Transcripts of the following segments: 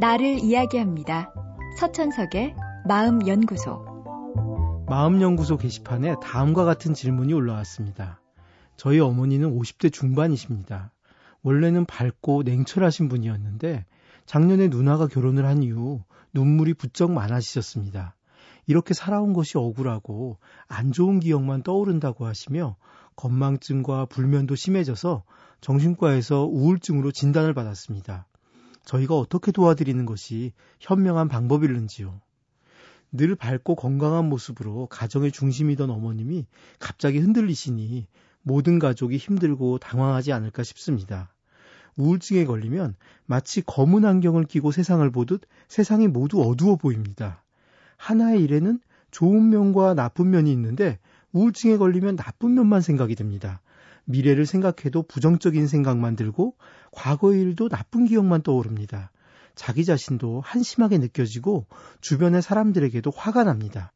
나를 이야기합니다. 서천석의 마음연구소. 마음연구소 게시판에 다음과 같은 질문이 올라왔습니다. 저희 어머니는 50대 중반이십니다. 원래는 밝고 냉철하신 분이었는데 작년에 누나가 결혼을 한 이후 눈물이 부쩍 많아지셨습니다. 이렇게 살아온 것이 억울하고 안 좋은 기억만 떠오른다고 하시며 건망증과 불면도 심해져서 정신과에서 우울증으로 진단을 받았습니다. 저희가 어떻게 도와드리는 것이 현명한 방법일는지요. 늘 밝고 건강한 모습으로 가정의 중심이던 어머님이 갑자기 흔들리시니 모든 가족이 힘들고 당황하지 않을까 싶습니다. 우울증에 걸리면 마치 검은 안경을 끼고 세상을 보듯 세상이 모두 어두워 보입니다. 하나의 일에는 좋은 면과 나쁜 면이 있는데 우울증에 걸리면 나쁜 면만 생각이 듭니다. 미래를 생각해도 부정적인 생각만 들고 과거의 일도 나쁜 기억만 떠오릅니다. 자기 자신도 한심하게 느껴지고 주변의 사람들에게도 화가 납니다.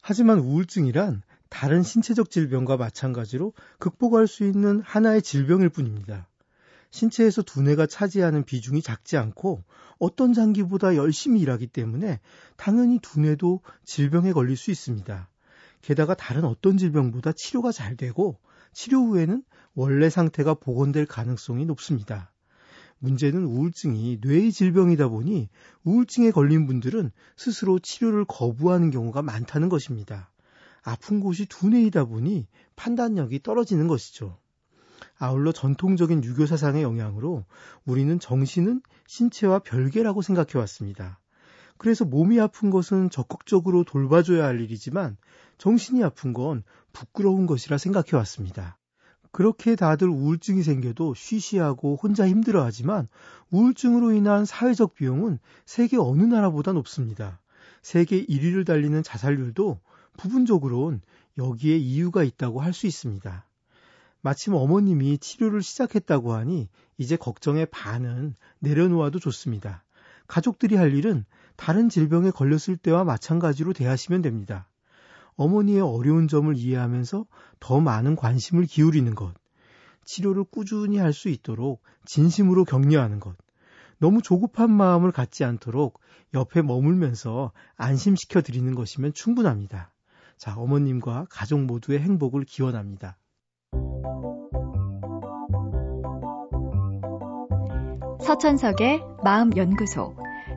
하지만 우울증이란 다른 신체적 질병과 마찬가지로 극복할 수 있는 하나의 질병일 뿐입니다. 신체에서 두뇌가 차지하는 비중이 작지 않고 어떤 장기보다 열심히 일하기 때문에 당연히 두뇌도 질병에 걸릴 수 있습니다. 게다가 다른 어떤 질병보다 치료가 잘 되고 치료 후에는 원래 상태가 복원될 가능성이 높습니다. 문제는 우울증이 뇌의 질병이다 보니 우울증에 걸린 분들은 스스로 치료를 거부하는 경우가 많다는 것입니다. 아픈 곳이 두뇌이다 보니 판단력이 떨어지는 것이죠. 아울러 전통적인 유교 사상의 영향으로 우리는 정신은 신체와 별개라고 생각해 왔습니다. 그래서 몸이 아픈 것은 적극적으로 돌봐줘야 할 일이지만 정신이 아픈 건 부끄러운 것이라 생각해 왔습니다. 그렇게 다들 우울증이 생겨도 쉬쉬하고 혼자 힘들어 하지만 우울증으로 인한 사회적 비용은 세계 어느 나라보다 높습니다. 세계 1위를 달리는 자살률도 부분적으론 여기에 이유가 있다고 할 수 있습니다. 마침 어머님이 치료를 시작했다고 하니 이제 걱정의 반은 내려놓아도 좋습니다. 가족들이 할 일은 다른 질병에 걸렸을 때와 마찬가지로 대하시면 됩니다. 어머니의 어려운 점을 이해하면서 더 많은 관심을 기울이는 것, 치료를 꾸준히 할 수 있도록 진심으로 격려하는 것, 너무 조급한 마음을 갖지 않도록 옆에 머물면서 안심시켜 드리는 것이면 충분합니다. 자, 어머님과 가족 모두의 행복을 기원합니다. 서천석의 마음연구소.